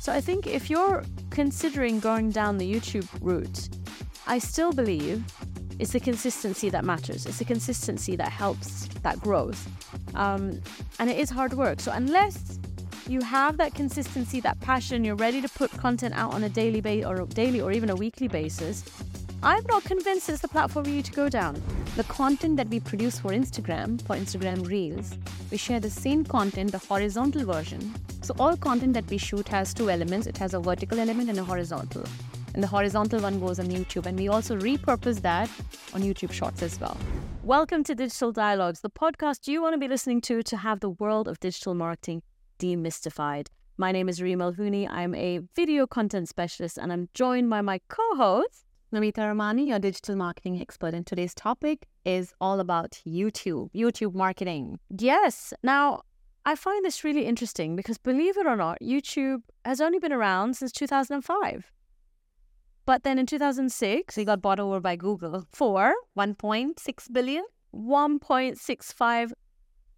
So I think if you're considering going down the YouTube route, I still believe it's the consistency that matters. It's the consistency that helps that growth. Um, and it is hard work. So unless you have that consistency, that passion, you're ready to put content out on a daily base or daily or even a weekly basis, I'm not convinced it's the platform for you to go down. The content that we produce for Instagram, for Instagram Reels, we share the same content, the horizontal version. So all content that we shoot has two elements. It has a vertical element and a horizontal. And the horizontal one goes on YouTube. And we also repurpose that on YouTube Shorts as well. Welcome to Digital Dialogues, the podcast you want to be listening to to have the world of digital marketing demystified. My name is Reim El Houni. I'm a video content specialist and I'm joined by my co host, Namita Ramani, your digital marketing expert. And today's topic is all about YouTube, YouTube marketing. Yes. Now, I find this really interesting because believe it or not, YouTube has only been around since 2005. But then in 2006, it got bought over by Google for 1.6 billion. 1.65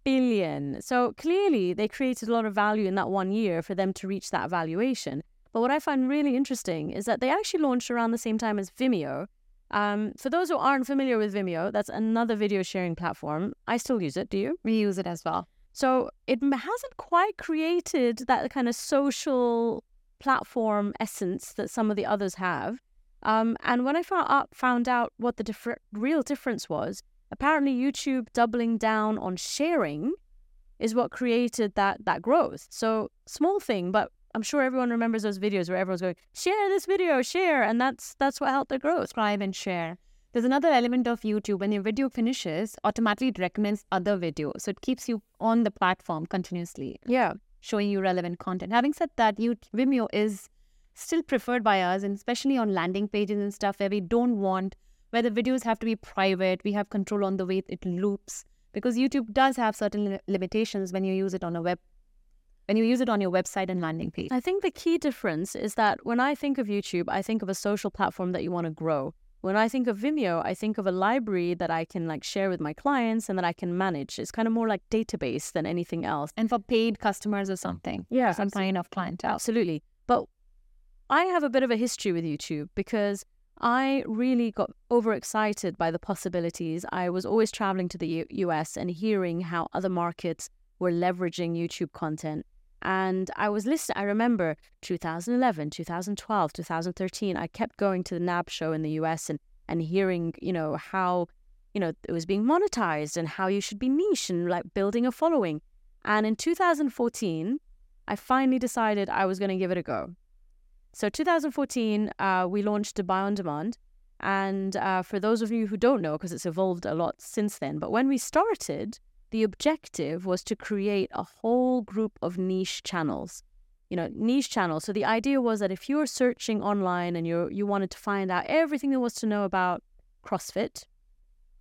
billion. So clearly, they created a lot of value in that one year for them to reach that valuation. But what I find really interesting is that they actually launched around the same time as Vimeo. Um, for those who aren't familiar with Vimeo, that's another video sharing platform. I still use it. Do you? We use it as well. So it hasn't quite created that kind of social platform essence that some of the others have. Um, and when I found out, found out what the real difference was, apparently YouTube doubling down on sharing is what created that that growth. So small thing, but I'm sure everyone remembers those videos where everyone's going, share this video, share, and that's that's what helped their growth. Subscribe and share. There's another element of YouTube when your video finishes, automatically it recommends other videos. So it keeps you on the platform continuously. Yeah. Showing you relevant content. Having said that, you Vimeo is still preferred by us, and especially on landing pages and stuff where we don't want where the videos have to be private. We have control on the way it loops because YouTube does have certain limitations when you use it on a web when you use it on your website and landing page. I think the key difference is that when I think of YouTube, I think of a social platform that you want to grow. When I think of Vimeo, I think of a library that I can like share with my clients and that I can manage. It's kind of more like database than anything else. And for paid customers or something. Yeah. Some kind of clientele. Absolutely. But I have a bit of a history with YouTube because I really got overexcited by the possibilities. I was always traveling to the U- US and hearing how other markets were leveraging YouTube content. And I was listening, I remember 2011, 2012, 2013, I kept going to the NAB show in the US and, and hearing, you know, how, you know, it was being monetized and how you should be niche and like building a following. And in 2014, I finally decided I was going to give it a go. So 2014, uh, we launched Dubai on Demand. And uh, for those of you who don't know, because it's evolved a lot since then, but when we started, the objective was to create a whole group of niche channels. You know, niche channels. So the idea was that if you were searching online and you you wanted to find out everything there was to know about CrossFit,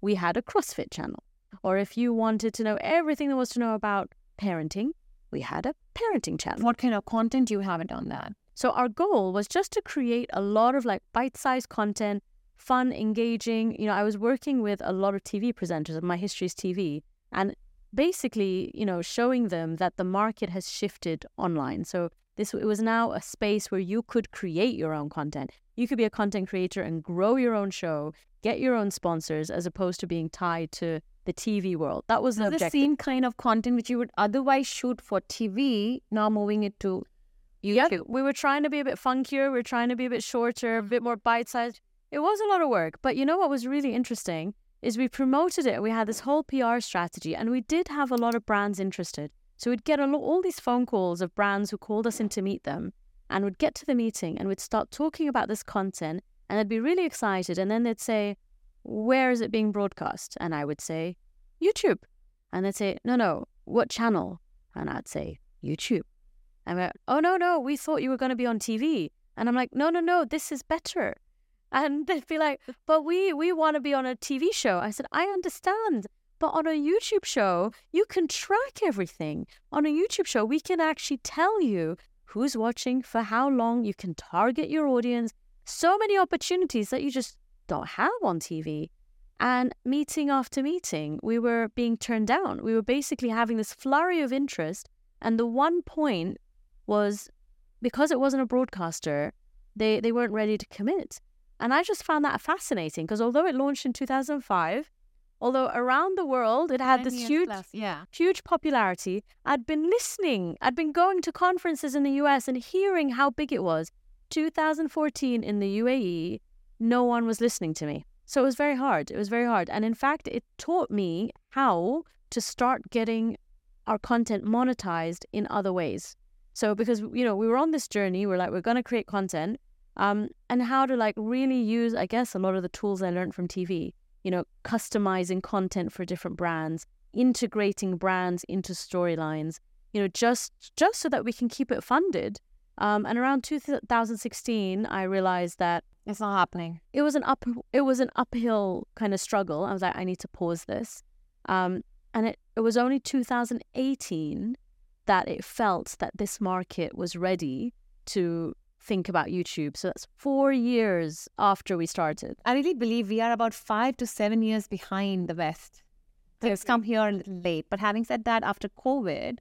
we had a CrossFit channel. Or if you wanted to know everything there was to know about parenting, we had a parenting channel. What kind of content do you have on that? So our goal was just to create a lot of like bite-sized content, fun, engaging. You know, I was working with a lot of TV presenters, of my history is TV, and basically, you know, showing them that the market has shifted online. So this it was now a space where you could create your own content. You could be a content creator and grow your own show, get your own sponsors, as opposed to being tied to the TV world. That was the, the same kind of content which you would otherwise shoot for TV. Now moving it to YouTube. Yep. We were trying to be a bit funkier. We were trying to be a bit shorter, a bit more bite sized. It was a lot of work. But you know what was really interesting is we promoted it. We had this whole PR strategy and we did have a lot of brands interested. So we'd get all these phone calls of brands who called us in to meet them and would get to the meeting and we'd start talking about this content and they'd be really excited. And then they'd say, Where is it being broadcast? And I would say, YouTube. And they'd say, No, no, what channel? And I'd say, YouTube. And we're, oh, no, no, we thought you were going to be on TV. And I'm like, no, no, no, this is better. And they'd be like, but we, we want to be on a TV show. I said, I understand. But on a YouTube show, you can track everything. On a YouTube show, we can actually tell you who's watching, for how long, you can target your audience. So many opportunities that you just don't have on TV. And meeting after meeting, we were being turned down. We were basically having this flurry of interest. And the one point was because it wasn't a broadcaster, they, they weren't ready to commit. And I just found that fascinating because although it launched in 2005, although around the world it had this huge, plus, yeah. huge popularity, I'd been listening, I'd been going to conferences in the US and hearing how big it was. 2014 in the UAE, no one was listening to me. So it was very hard. It was very hard. And in fact, it taught me how to start getting our content monetized in other ways. So because you know we were on this journey, we're like we're gonna create content, um, and how to like really use, I guess, a lot of the tools I learned from TV. You know, customizing content for different brands, integrating brands into storylines. You know, just just so that we can keep it funded. Um, and around 2016, I realized that it's not happening. It was an up. It was an uphill kind of struggle. I was like, I need to pause this. Um, and it, it was only 2018 that it felt that this market was ready to think about YouTube. So that's four years after we started. I really believe we are about five to seven years behind the West. It's come here a little late. But having said that, after COVID,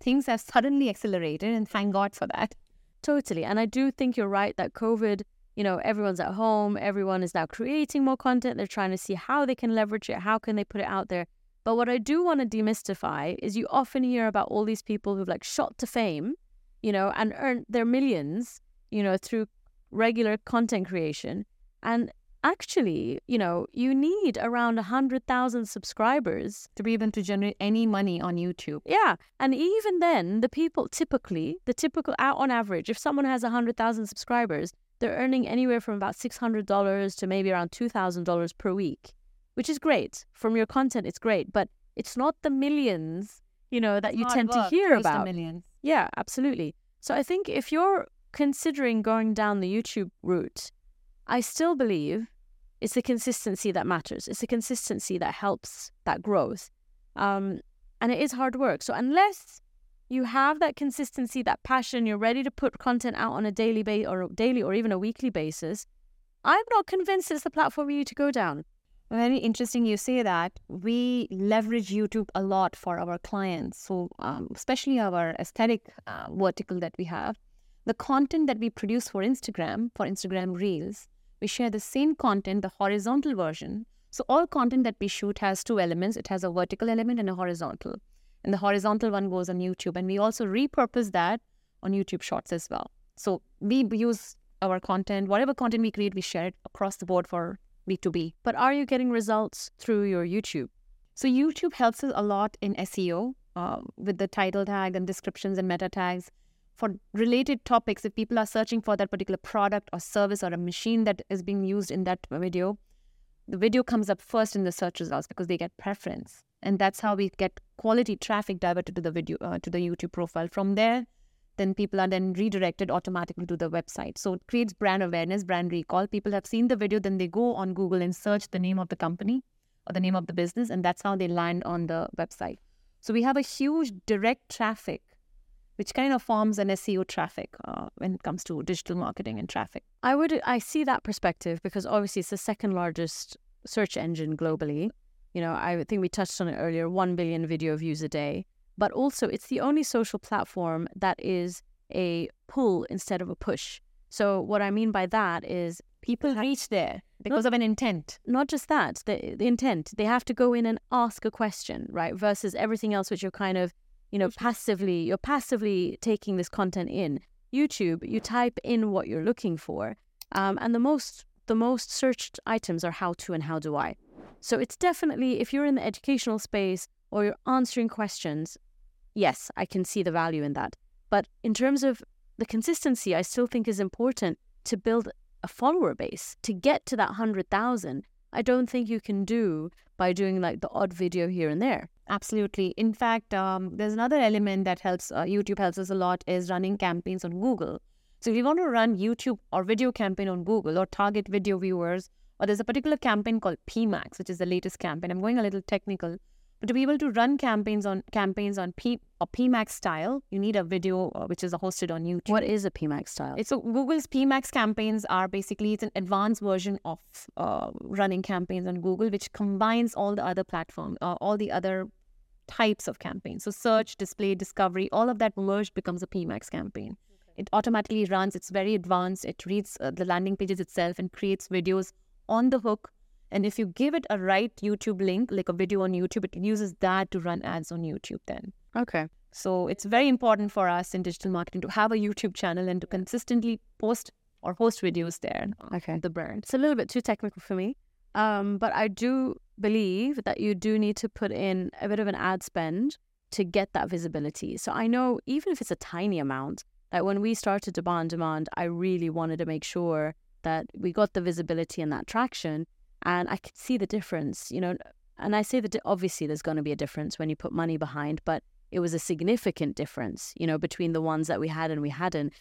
things have suddenly accelerated, and thank God for that. Totally. And I do think you're right that COVID, you know, everyone's at home, everyone is now creating more content. They're trying to see how they can leverage it, how can they put it out there. But what I do want to demystify is you often hear about all these people who've like shot to fame, you know, and earned their millions, you know, through regular content creation. And actually, you know, you need around 100,000 subscribers to be able to generate any money on YouTube. Yeah. And even then, the people typically, the typical, out on average, if someone has 100,000 subscribers, they're earning anywhere from about $600 to maybe around $2,000 per week which is great. From your content, it's great, but it's not the millions, you know, that it's you tend work, to hear about. Millions. Yeah, absolutely. So I think if you're considering going down the YouTube route, I still believe it's the consistency that matters. It's the consistency that helps that growth. Um, and it is hard work. So unless you have that consistency, that passion, you're ready to put content out on a daily base or daily or even a weekly basis, I'm not convinced it's the platform for you to go down. Very interesting you say that. We leverage YouTube a lot for our clients. So, um, especially our aesthetic uh, vertical that we have, the content that we produce for Instagram, for Instagram Reels, we share the same content, the horizontal version. So, all content that we shoot has two elements it has a vertical element and a horizontal. And the horizontal one goes on YouTube. And we also repurpose that on YouTube Shorts as well. So, we use our content, whatever content we create, we share it across the board for B2B. But are you getting results through your YouTube? So, YouTube helps us a lot in SEO uh, with the title tag and descriptions and meta tags. For related topics, if people are searching for that particular product or service or a machine that is being used in that video, the video comes up first in the search results because they get preference. And that's how we get quality traffic diverted to the video, uh, to the YouTube profile. From there, then people are then redirected automatically to the website. So it creates brand awareness, brand recall. People have seen the video, then they go on Google and search the name of the company or the name of the business, and that's how they land on the website. So we have a huge direct traffic, which kind of forms an SEO traffic uh, when it comes to digital marketing and traffic. I would I see that perspective because obviously it's the second largest search engine globally. You know, I think we touched on it earlier, 1 billion video views a day but also it's the only social platform that is a pull instead of a push. So what I mean by that is people reach there because not, of an intent. Not just that, the, the intent. They have to go in and ask a question, right? Versus everything else which you're kind of, you know, passively, you're passively taking this content in. YouTube, you type in what you're looking for. Um, and the most the most searched items are how to and how do I. So it's definitely if you're in the educational space or you're answering questions, yes, I can see the value in that. But in terms of the consistency, I still think is important to build a follower base to get to that 100,000. I don't think you can do by doing like the odd video here and there. Absolutely. In fact, um, there's another element that helps uh, YouTube helps us a lot is running campaigns on Google. So if you want to run YouTube or video campaign on Google or target video viewers, or there's a particular campaign called PMAX, which is the latest campaign. I'm going a little technical. But to be able to run campaigns on campaigns on P or PMAX style, you need a video uh, which is hosted on YouTube. What is a PMAX style? It's so Google's PMAX campaigns are basically it's an advanced version of uh, running campaigns on Google, which combines all the other platforms, uh, all the other types of campaigns. So search, display, discovery, all of that merged becomes a PMAX campaign. Okay. It automatically runs. It's very advanced. It reads uh, the landing pages itself and creates videos on the hook. And if you give it a right YouTube link, like a video on YouTube, it uses that to run ads on YouTube then. Okay. So it's very important for us in digital marketing to have a YouTube channel and to consistently post or host videos there. Okay. The brand. It's a little bit too technical for me. Um, but I do believe that you do need to put in a bit of an ad spend to get that visibility. So I know even if it's a tiny amount, that when we started Dubai on Demand, I really wanted to make sure that we got the visibility and that traction. And I could see the difference, you know. And I say that obviously there's going to be a difference when you put money behind, but it was a significant difference, you know, between the ones that we had and we hadn't,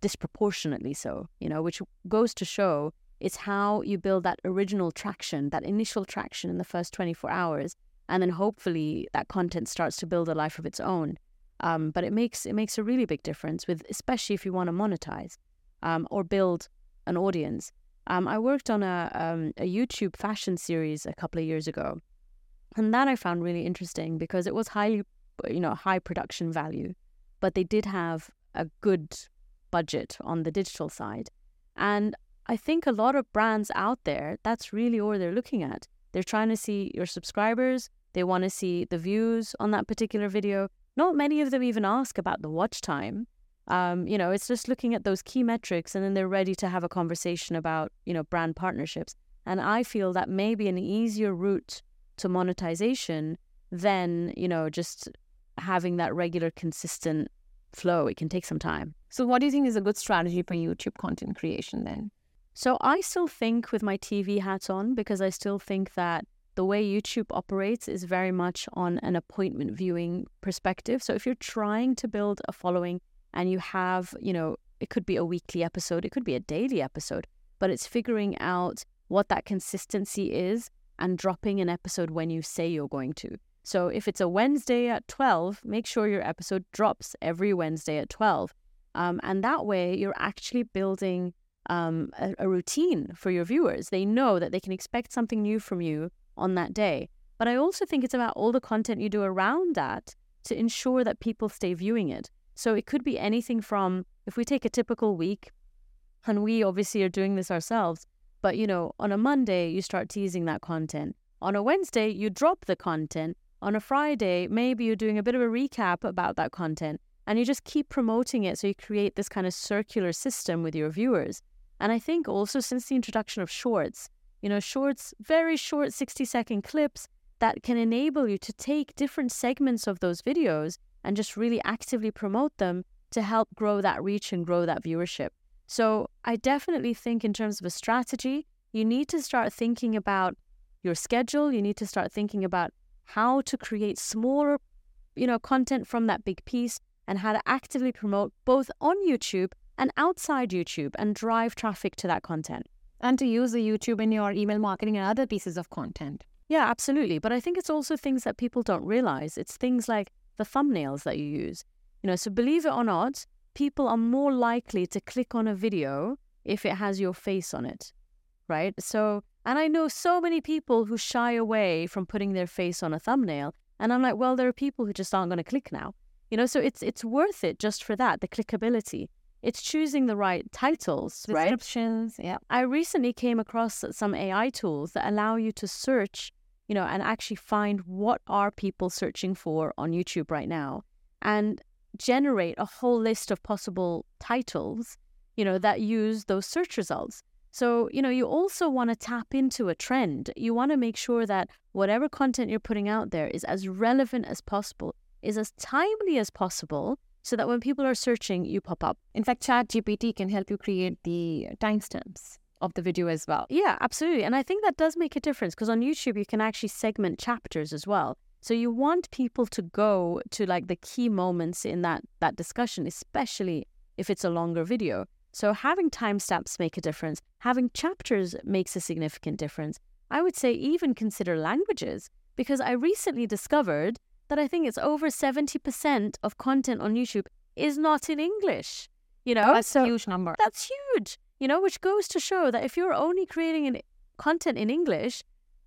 disproportionately so, you know, which goes to show it's how you build that original traction, that initial traction in the first 24 hours. And then hopefully that content starts to build a life of its own. Um, but it makes it makes a really big difference with especially if you want to monetize um, or build an audience. Um, I worked on a um, a YouTube fashion series a couple of years ago, and that I found really interesting because it was highly you know high production value, but they did have a good budget on the digital side, and I think a lot of brands out there that's really all they're looking at. They're trying to see your subscribers. They want to see the views on that particular video not many of them even ask about the watch time. Um, you know, it's just looking at those key metrics and then they're ready to have a conversation about, you know, brand partnerships. And I feel that may be an easier route to monetization than, you know, just having that regular, consistent flow. It can take some time. So, what do you think is a good strategy for YouTube content creation then? So, I still think with my TV hats on because I still think that the way YouTube operates is very much on an appointment viewing perspective. So if you're trying to build a following and you have, you know, it could be a weekly episode, it could be a daily episode, but it's figuring out what that consistency is and dropping an episode when you say you're going to. So if it's a Wednesday at 12, make sure your episode drops every Wednesday at 12. Um, and that way you're actually building um, a, a routine for your viewers. They know that they can expect something new from you on that day. But I also think it's about all the content you do around that to ensure that people stay viewing it. So it could be anything from if we take a typical week, and we obviously are doing this ourselves, but you know, on a Monday, you start teasing that content. On a Wednesday, you drop the content. On a Friday, maybe you're doing a bit of a recap about that content and you just keep promoting it. So you create this kind of circular system with your viewers. And I think also since the introduction of shorts, you know, shorts, very short 60 second clips that can enable you to take different segments of those videos and just really actively promote them to help grow that reach and grow that viewership. So I definitely think in terms of a strategy, you need to start thinking about your schedule. You need to start thinking about how to create smaller, you know, content from that big piece and how to actively promote both on YouTube and outside YouTube and drive traffic to that content and to use the YouTube in your email marketing and other pieces of content. Yeah, absolutely. But I think it's also things that people don't realize. It's things like the thumbnails that you use. You know, so believe it or not, people are more likely to click on a video if it has your face on it, right? So, and I know so many people who shy away from putting their face on a thumbnail. And I'm like, well, there are people who just aren't going to click now. You know, so it's it's worth it just for that, the clickability. It's choosing the right titles, descriptions. Right? Yeah. I recently came across some AI tools that allow you to search, you know, and actually find what are people searching for on YouTube right now and generate a whole list of possible titles, you know, that use those search results. So, you know, you also want to tap into a trend. You want to make sure that whatever content you're putting out there is as relevant as possible, is as timely as possible, so that when people are searching, you pop up. In fact, ChatGPT can help you create the timestamps of the video as well. Yeah, absolutely. And I think that does make a difference because on YouTube, you can actually segment chapters as well. So you want people to go to like the key moments in that that discussion, especially if it's a longer video. So having timestamps make a difference. Having chapters makes a significant difference. I would say even consider languages because I recently discovered that I think it's over 70% of content on YouTube is not in English. You know, that's so a huge number. That's huge. You know, which goes to show that if you're only creating an, content in English,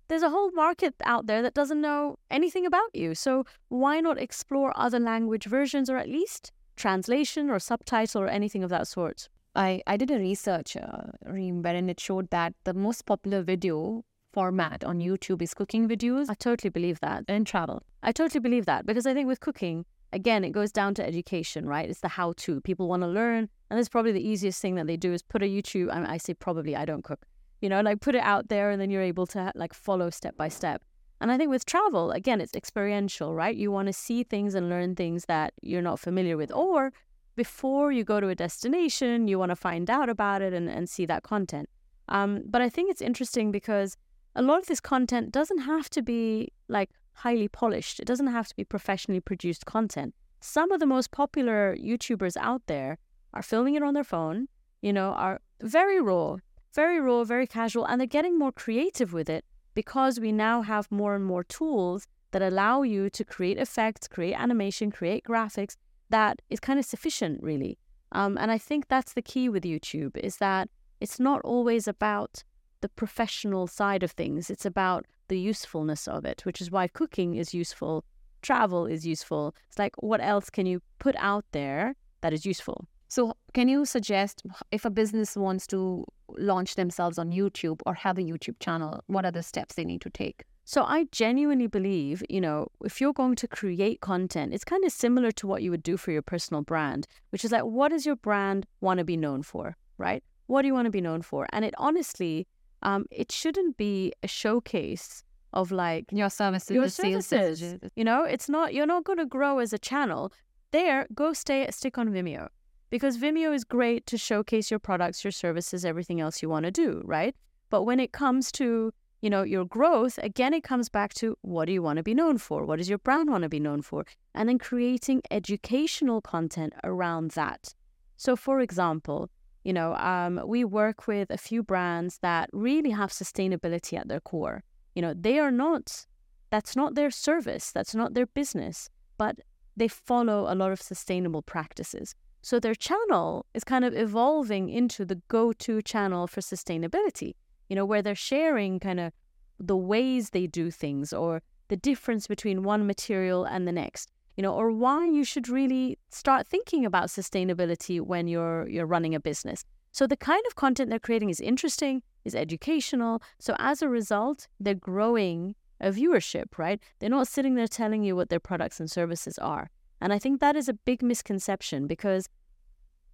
there's a whole market out there that doesn't know anything about you. So why not explore other language versions or at least translation or subtitle or anything of that sort. I, I did a research, uh, Reim, wherein it showed that the most popular video format on YouTube is cooking videos I totally believe that. and travel. I totally believe that because I think with cooking, again, it goes down to education, right? It's the how to. People want to learn. And it's probably the easiest thing that they do is put a YouTube. I, mean, I say probably, I don't cook, you know, like put it out there and then you're able to like follow step by step. And I think with travel, again, it's experiential, right? You want to see things and learn things that you're not familiar with. Or before you go to a destination, you want to find out about it and, and see that content. Um, but I think it's interesting because a lot of this content doesn't have to be like highly polished. It doesn't have to be professionally produced content. Some of the most popular YouTubers out there are filming it on their phone, you know, are very raw, very raw, very casual, and they're getting more creative with it because we now have more and more tools that allow you to create effects, create animation, create graphics that is kind of sufficient, really. Um, and I think that's the key with YouTube is that it's not always about the professional side of things. It's about the usefulness of it, which is why cooking is useful, travel is useful. It's like, what else can you put out there that is useful? So, can you suggest if a business wants to launch themselves on YouTube or have a YouTube channel, what are the steps they need to take? So, I genuinely believe, you know, if you're going to create content, it's kind of similar to what you would do for your personal brand, which is like, what does your brand want to be known for, right? What do you want to be known for? And it honestly, um, it shouldn't be a showcase of like your services, your services. You know, it's not you're not going to grow as a channel. There, go stay stick on Vimeo because Vimeo is great to showcase your products, your services, everything else you want to do, right? But when it comes to you know your growth, again, it comes back to what do you want to be known for? What does your brand want to be known for? And then creating educational content around that. So, for example, you know, um, we work with a few brands that really have sustainability at their core. You know, they are not, that's not their service, that's not their business, but they follow a lot of sustainable practices. So their channel is kind of evolving into the go to channel for sustainability, you know, where they're sharing kind of the ways they do things or the difference between one material and the next you know, or why you should really start thinking about sustainability when you're you're running a business. So the kind of content they're creating is interesting, is educational. So as a result, they're growing a viewership, right? They're not sitting there telling you what their products and services are. And I think that is a big misconception because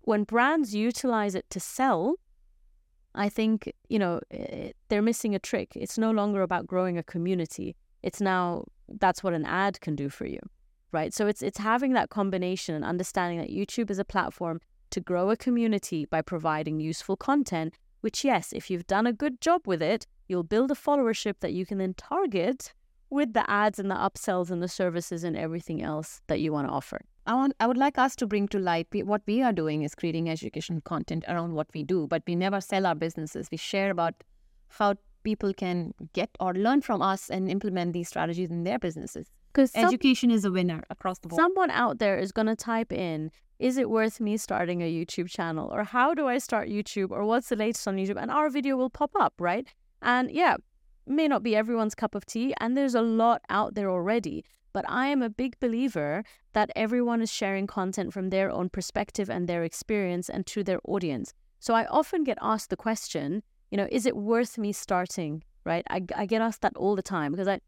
when brands utilize it to sell, I think, you know, they're missing a trick. It's no longer about growing a community. It's now that's what an ad can do for you right? So it's it's having that combination and understanding that YouTube is a platform to grow a community by providing useful content, which yes, if you've done a good job with it, you'll build a followership that you can then target with the ads and the upsells and the services and everything else that you want to offer. I want I would like us to bring to light what we are doing is creating educational content around what we do, but we never sell our businesses. We share about how people can get or learn from us and implement these strategies in their businesses. Because Education is a winner across the board. someone out there is going to type in, is it worth me starting a YouTube channel? Or how do I start YouTube? Or what's the latest on YouTube? And our video will pop up, right? And yeah, may not be everyone's cup of tea. And there's a lot out there already. But I am a big believer that everyone is sharing content from their own perspective and their experience and to their audience. So I often get asked the question, you know, is it worth me starting? Right? I, I get asked that all the time because I,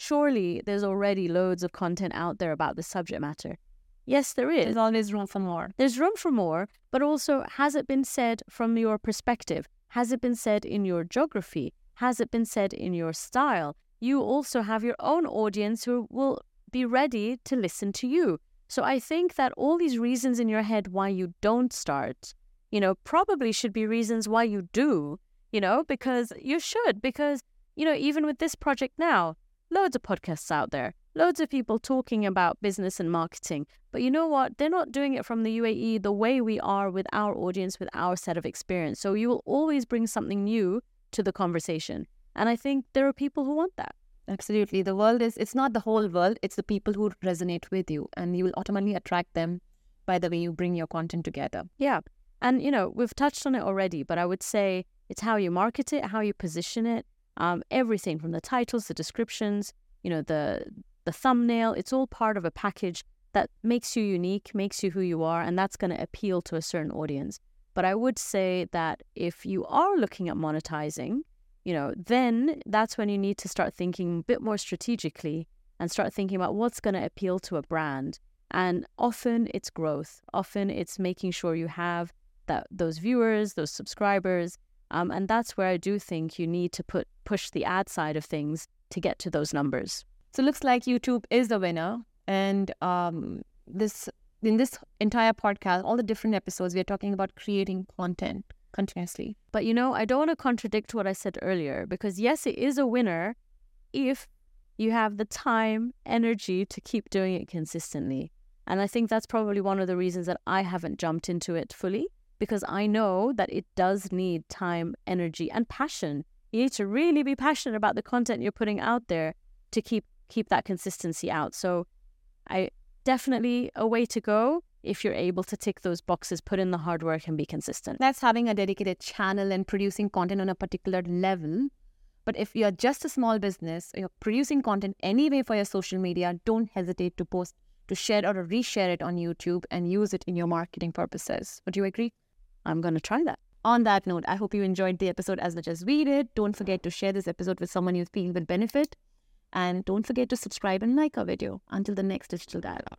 surely there's already loads of content out there about this subject matter. Yes, there is. There's always room for more. There's room for more, but also has it been said from your perspective? Has it been said in your geography? Has it been said in your style? You also have your own audience who will be ready to listen to you. So I think that all these reasons in your head why you don't start, you know, probably should be reasons why you do, you know, because you should, because, you know, even with this project now, loads of podcasts out there, loads of people talking about business and marketing. But you know what? They're not doing it from the UAE the way we are with our audience, with our set of experience. So you will always bring something new to the conversation. And I think there are people who want that. Absolutely. The world is, it's not the whole world, it's the people who resonate with you, and you will automatically attract them by the way you bring your content together. Yeah. And, you know, we've touched on it already, but I would say it's how you market it, how you position it, um, everything from the titles, the descriptions, you know, the the thumbnail. It's all part of a package that makes you unique, makes you who you are, and that's going to appeal to a certain audience. But I would say that if you are looking at monetizing, you know, then that's when you need to start thinking a bit more strategically and start thinking about what's going to appeal to a brand. And often it's growth. Often it's making sure you have that those viewers, those subscribers, um, and that's where I do think you need to put push the ad side of things to get to those numbers. So it looks like YouTube is the winner, and um, this in this entire podcast, all the different episodes, we are talking about creating content continuously. But you know, I don't want to contradict what I said earlier because yes, it is a winner if you have the time, energy to keep doing it consistently. And I think that's probably one of the reasons that I haven't jumped into it fully because I know that it does need time, energy, and passion. You need to really be passionate about the content you're putting out there to keep keep that consistency out. So I definitely a way to go if you're able to tick those boxes, put in the hard work and be consistent. That's having a dedicated channel and producing content on a particular level. But if you're just a small business, you're producing content anyway for your social media, don't hesitate to post, to share or to reshare it on YouTube and use it in your marketing purposes. Would you agree? I'm going to try that. On that note, I hope you enjoyed the episode as much as we did. Don't forget to share this episode with someone you feel will benefit. And don't forget to subscribe and like our video. Until the next digital dialogue.